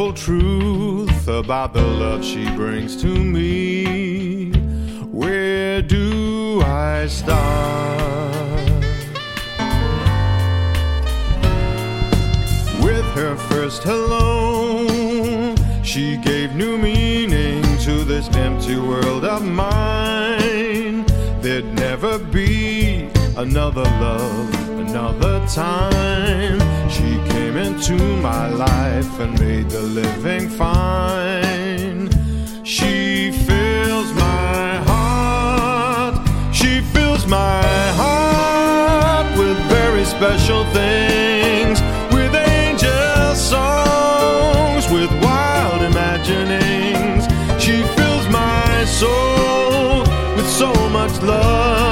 simple truth about the love she brings to me. Where do I start? With her first hello, she gave new meaning to this empty world of mine. There'd never be another love Another time, she came into my life and made the living fine. She fills my heart, she fills my heart with very special things, with angel songs, with wild imaginings. She fills my soul with so much love.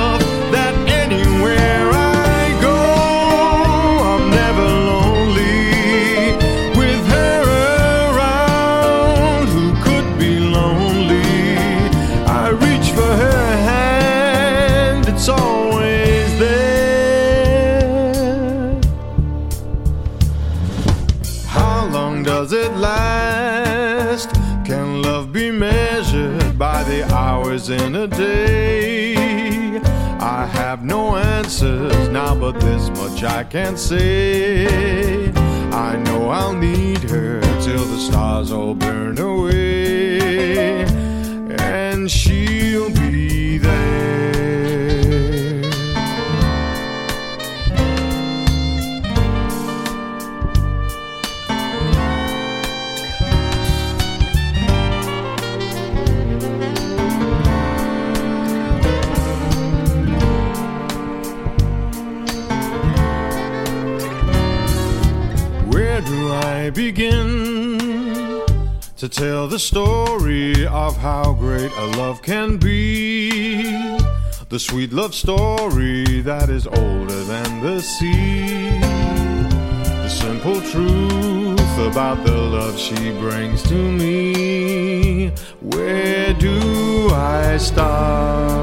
Now, but this much I can say. I know I'll need her till the stars all burn away, and she'll be there. Tell the story of how great a love can be. The sweet love story that is older than the sea. The simple truth about the love she brings to me. Where do I start?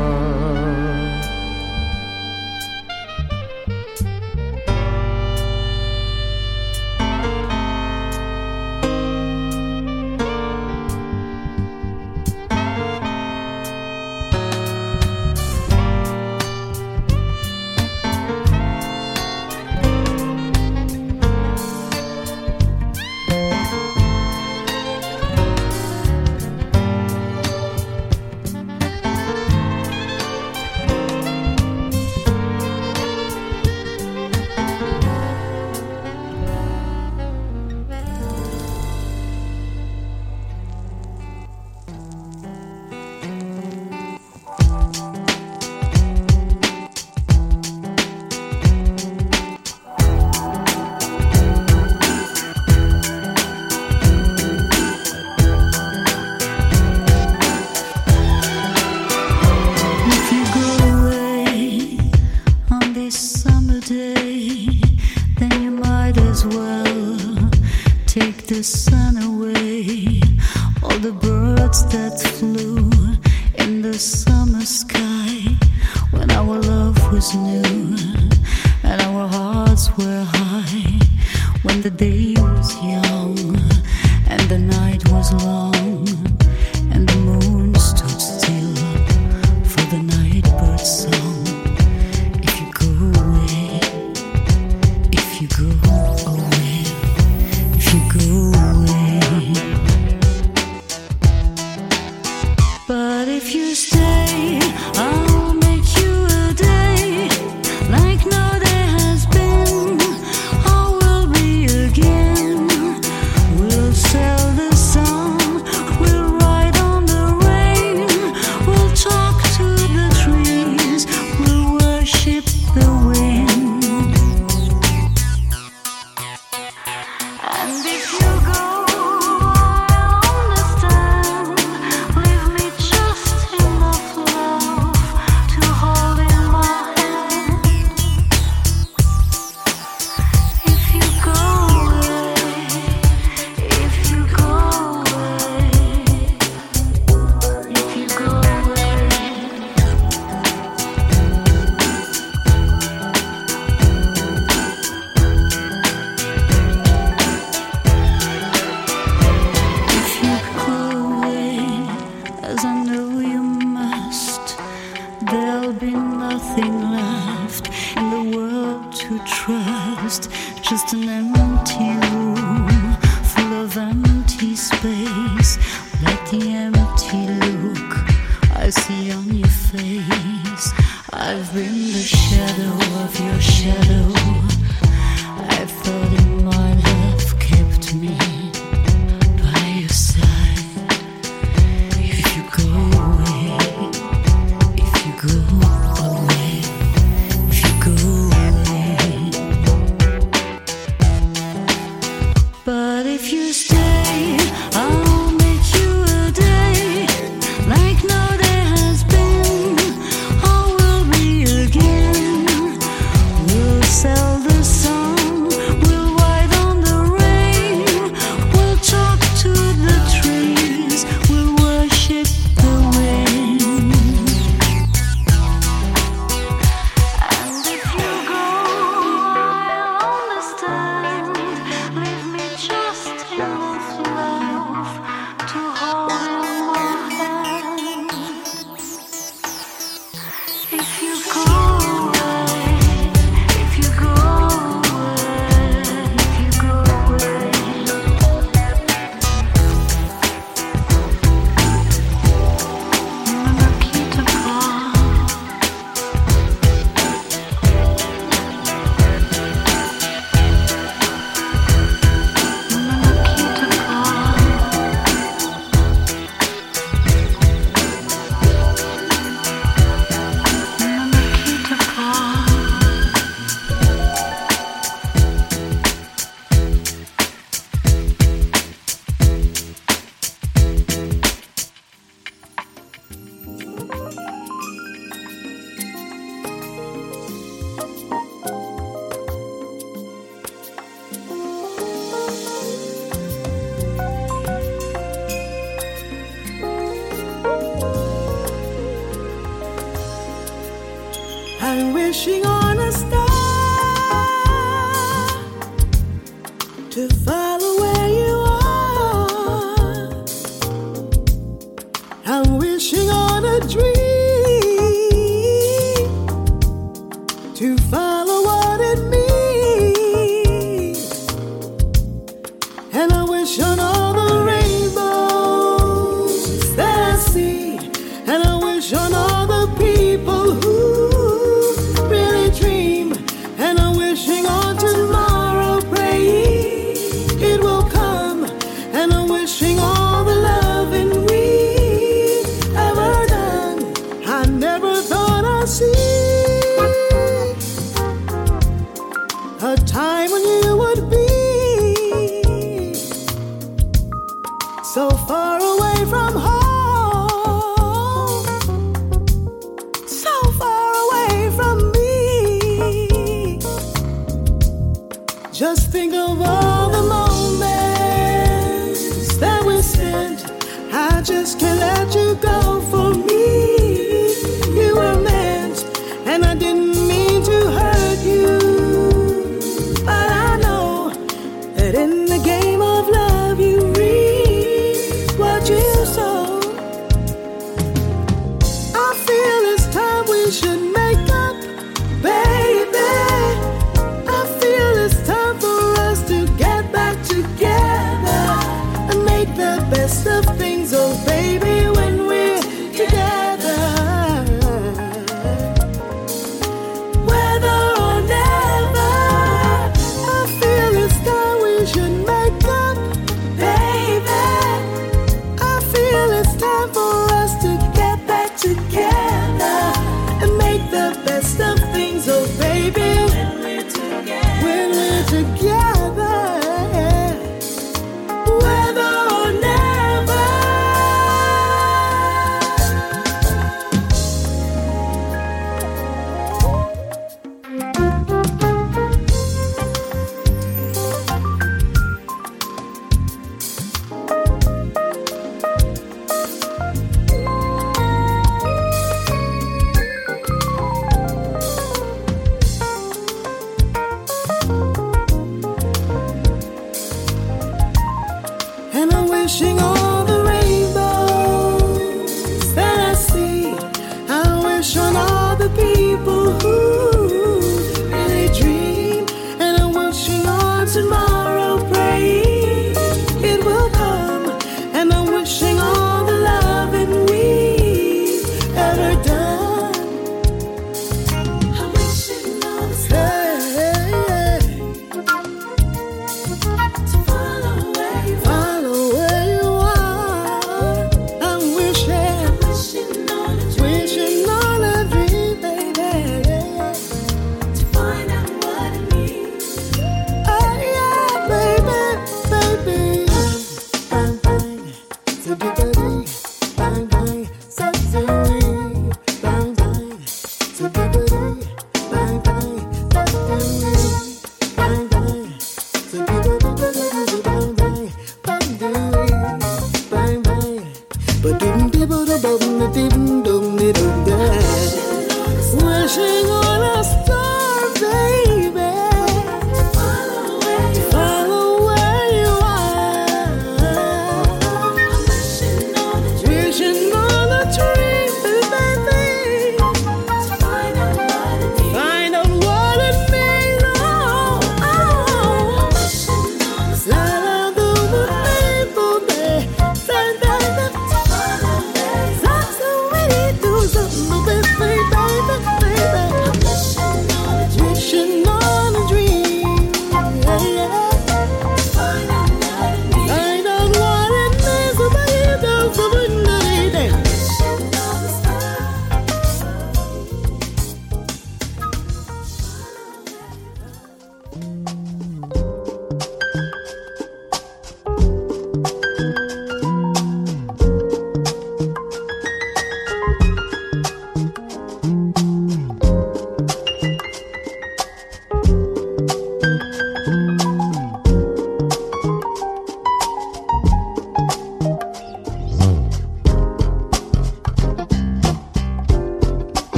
Yourself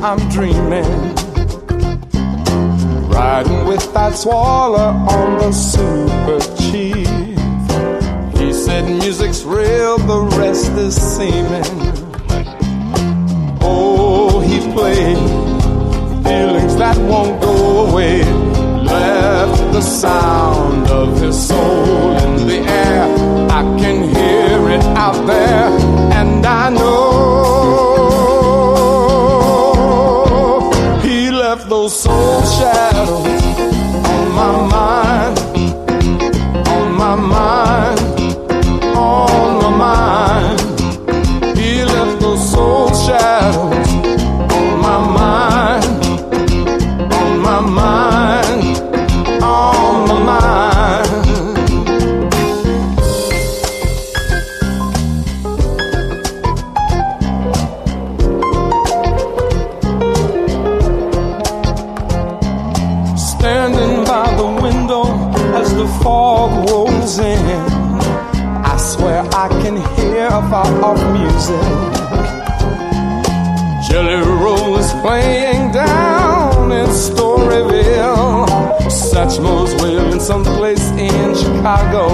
I'm dreaming. Riding with Fats Waller on the super chief. He said music's real, the rest is seeming. Oh, he played feelings that won't go away. Left the sound of his soul in the air. I can hear it out there, Satchmo's wailing someplace in Chicago.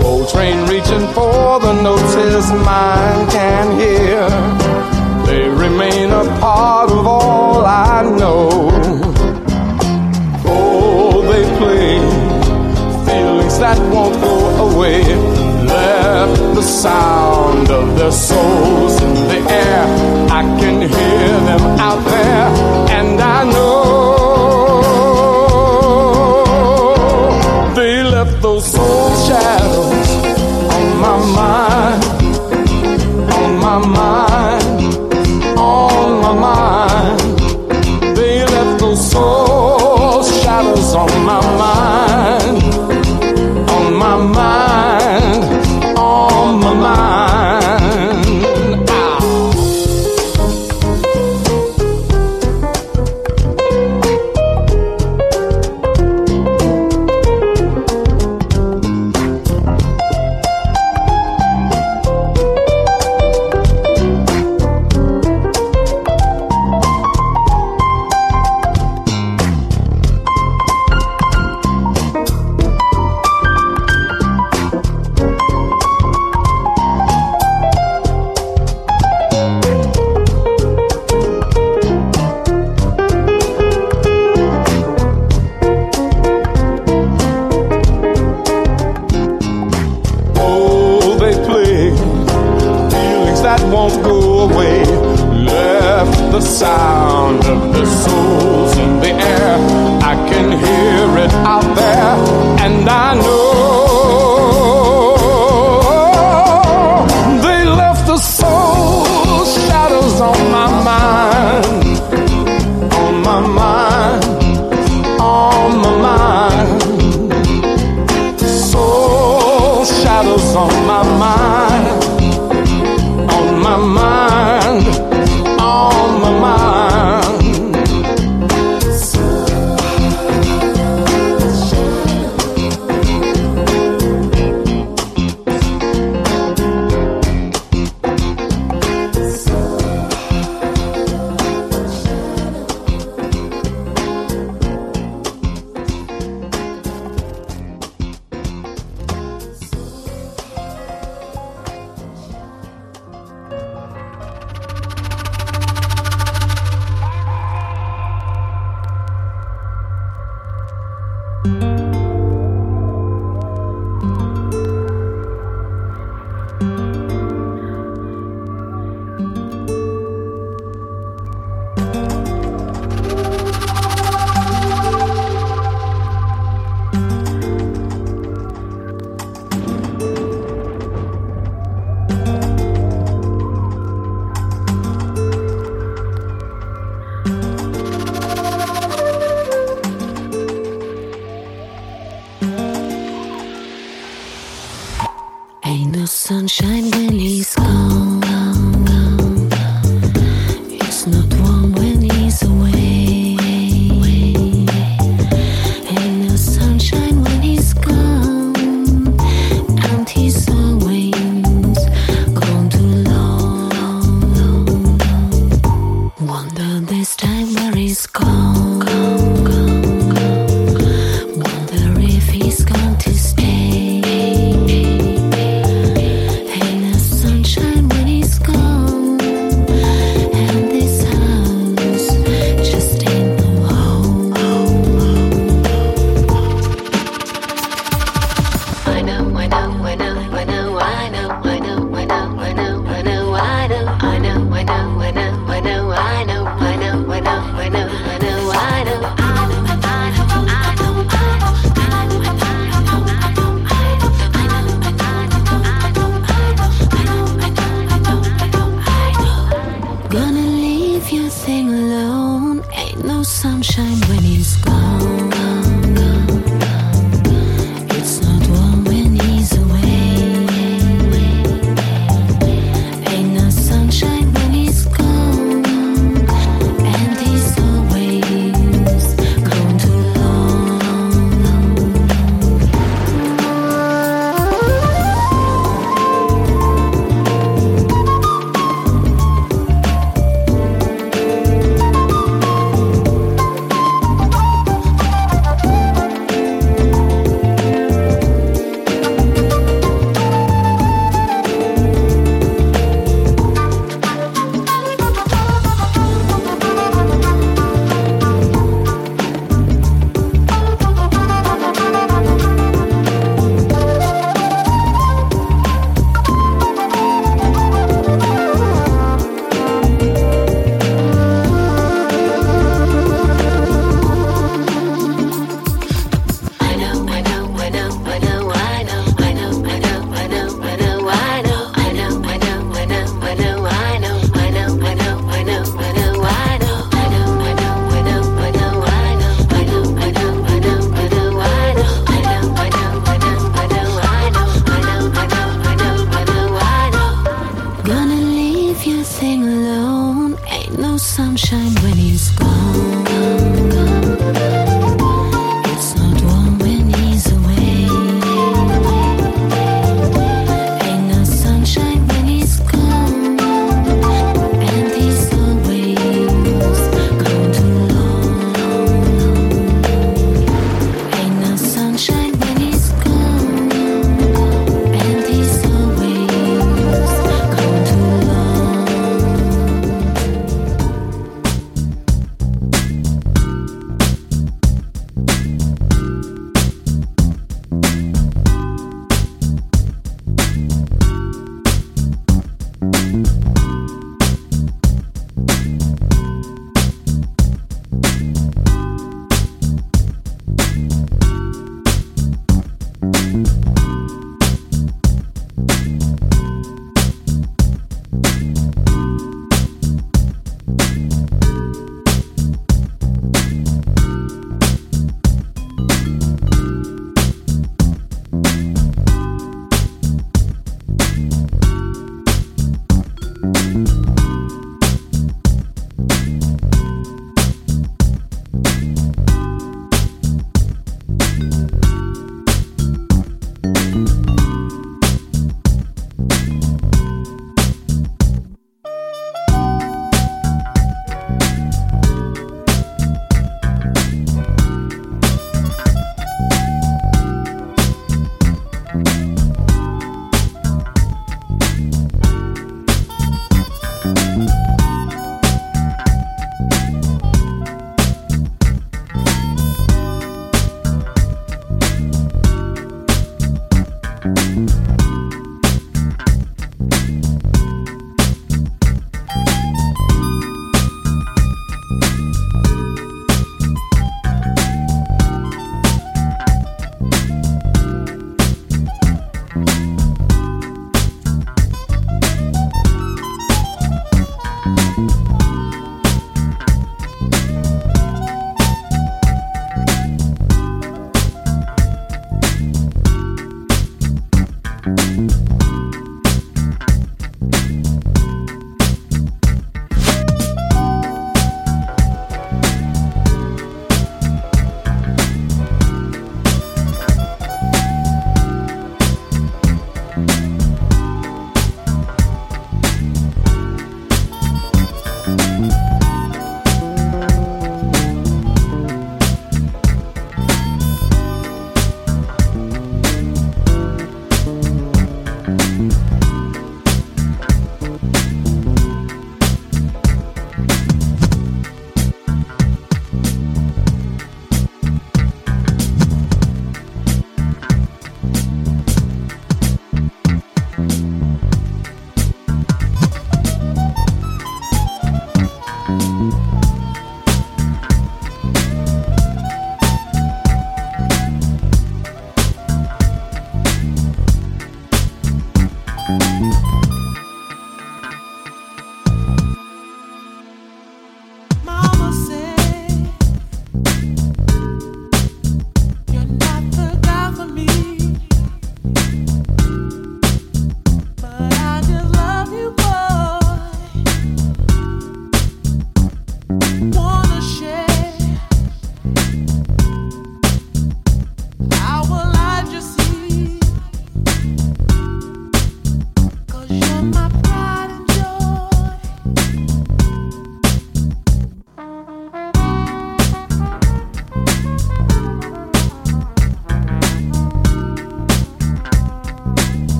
Coltrane reaching for the notes his mind can hear. They remain a part of all I know. Oh, they play feelings that won't go away. Left the sound of their souls in the air. I can hear them out there,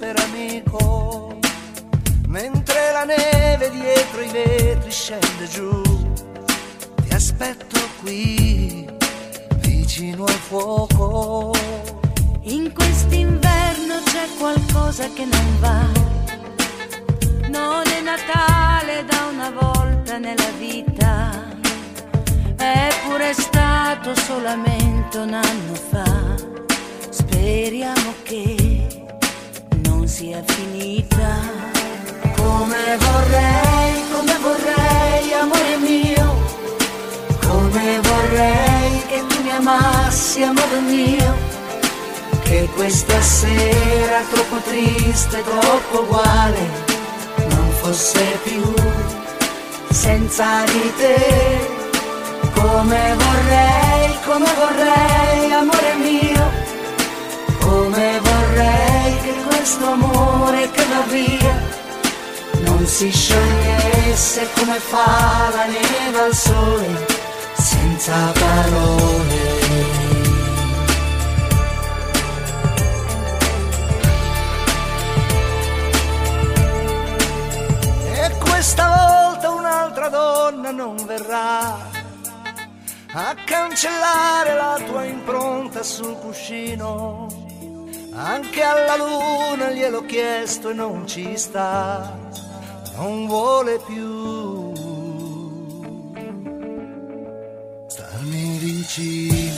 per amico, mentre la neve dietro i vetri scende giù. Ti aspetto qui, vicino al fuoco. In quest'inverno c'è qualcosa che non va. Non è Natale da una volta nella vita, eppure è stato solamente un anno fa. Speriamo che così finita. Come vorrei, come vorrei, amore mio, come vorrei che tu mi amassi, amore mio, che questa sera troppo triste, troppo uguale, non fosse più senza di te. Come vorrei, come vorrei, amore mio, come vorrei questo amore che va via non si sciogliesse come fa la neve al sole senza parole. E questa volta un'altra donna non verrà a cancellare la tua impronta sul cuscino anche alla luna gliel'ho chiesto e non ci sta, non vuole più starmi vicino.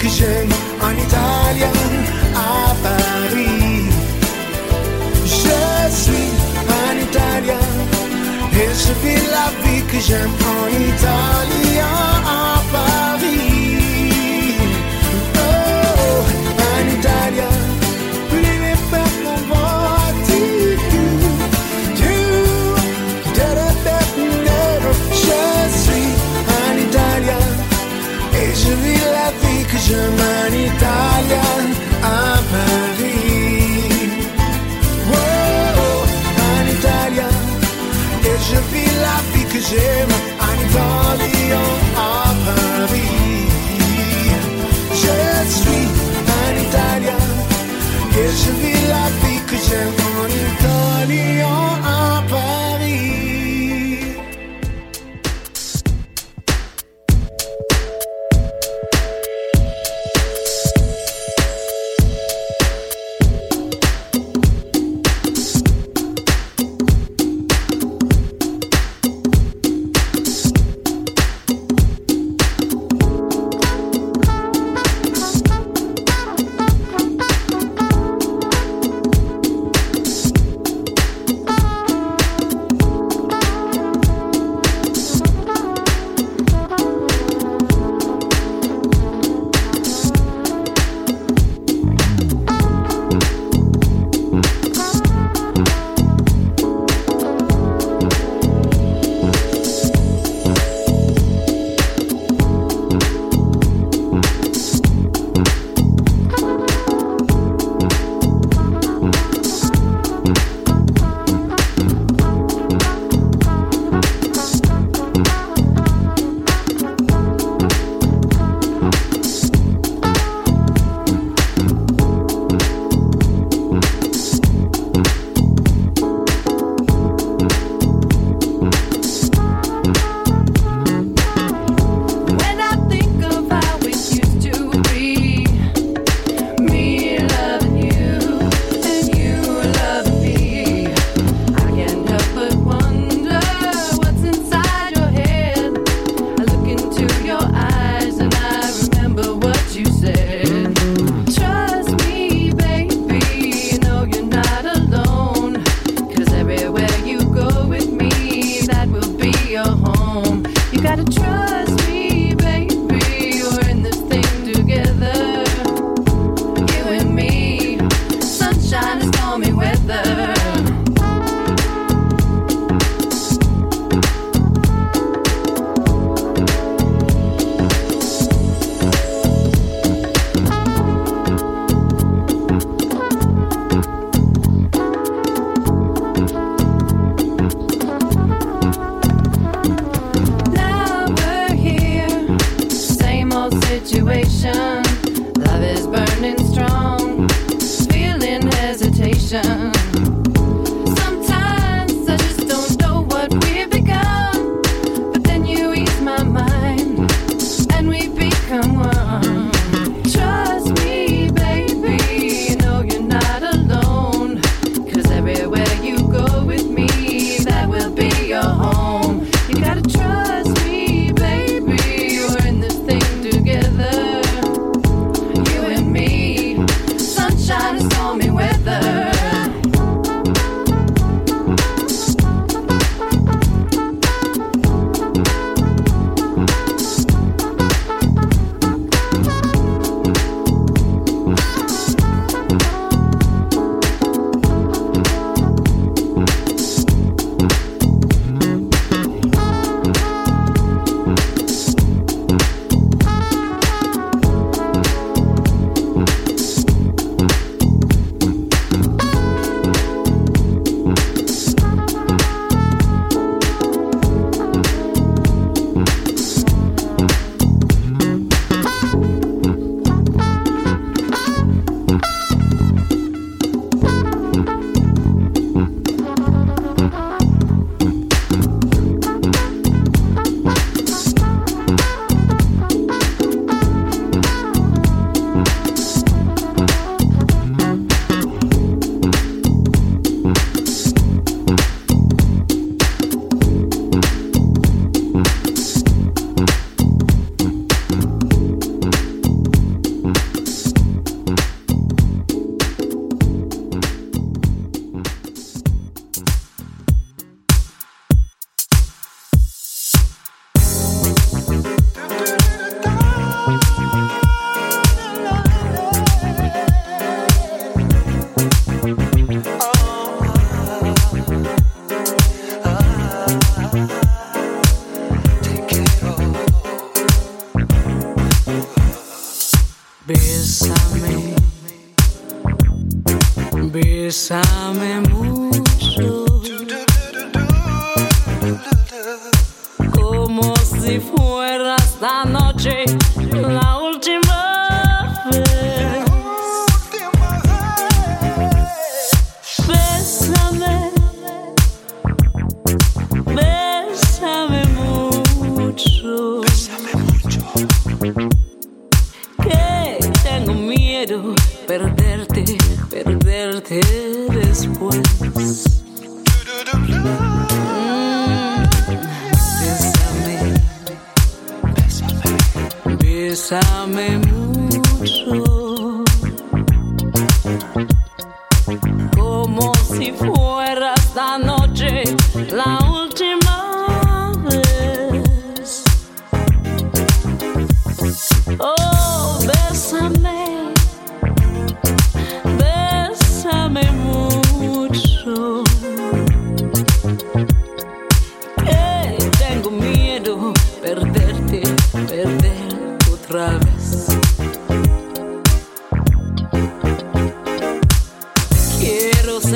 que j'aime en italien à Paris. Je suis un italien et je vis la vie que j'aime en italien. chemin Italian, à Paris. Oh, oh, un italien, et je vis la vie que j'aime. Un italien à Paris. Je suis un italien, et je vis la vie que j'aime. Un italien à Paris.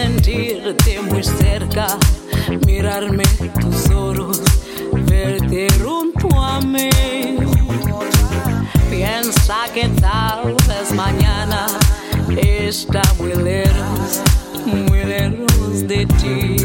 sentirte muy cerca, mirarme tus ojos, verte junto a mí. Piensa que tal vez mañana está muy lejos, muy lejos de ti.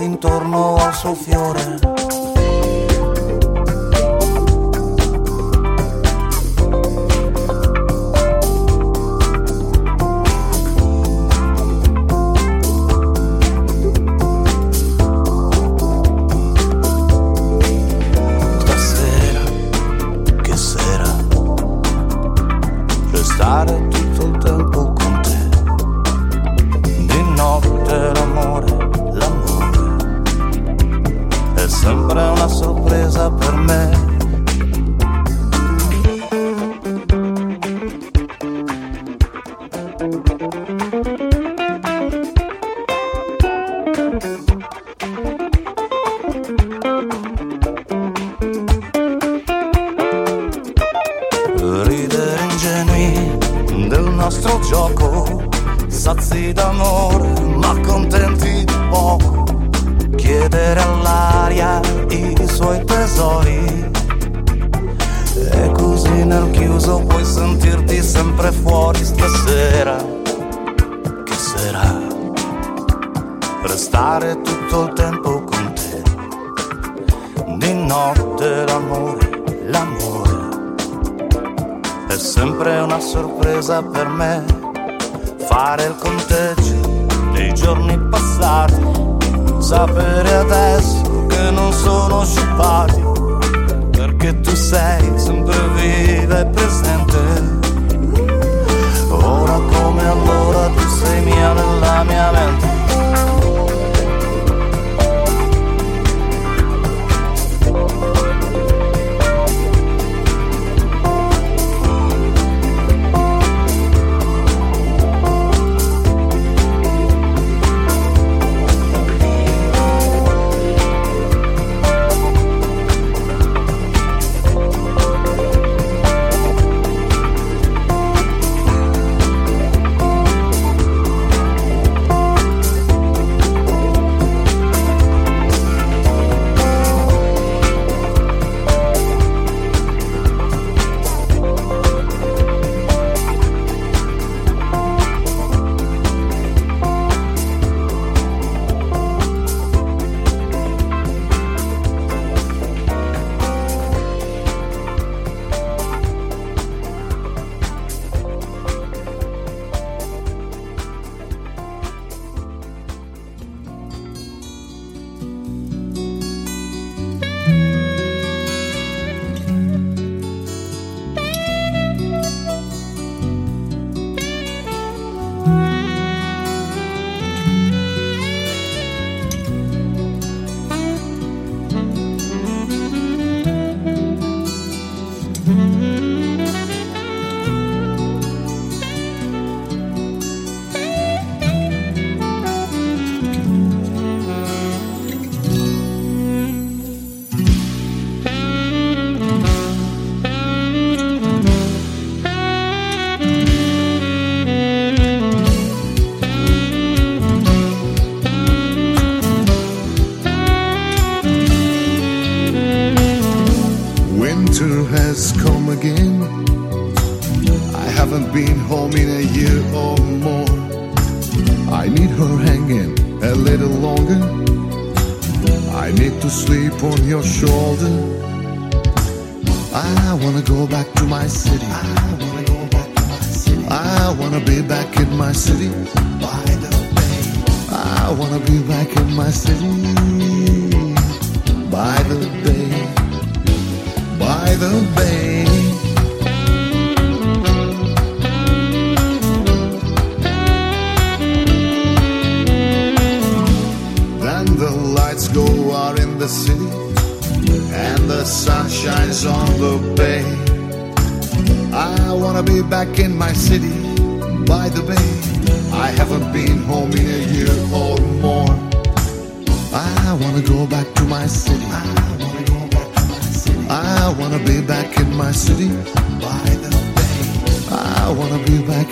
Intorno al suo fiore.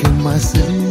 In my city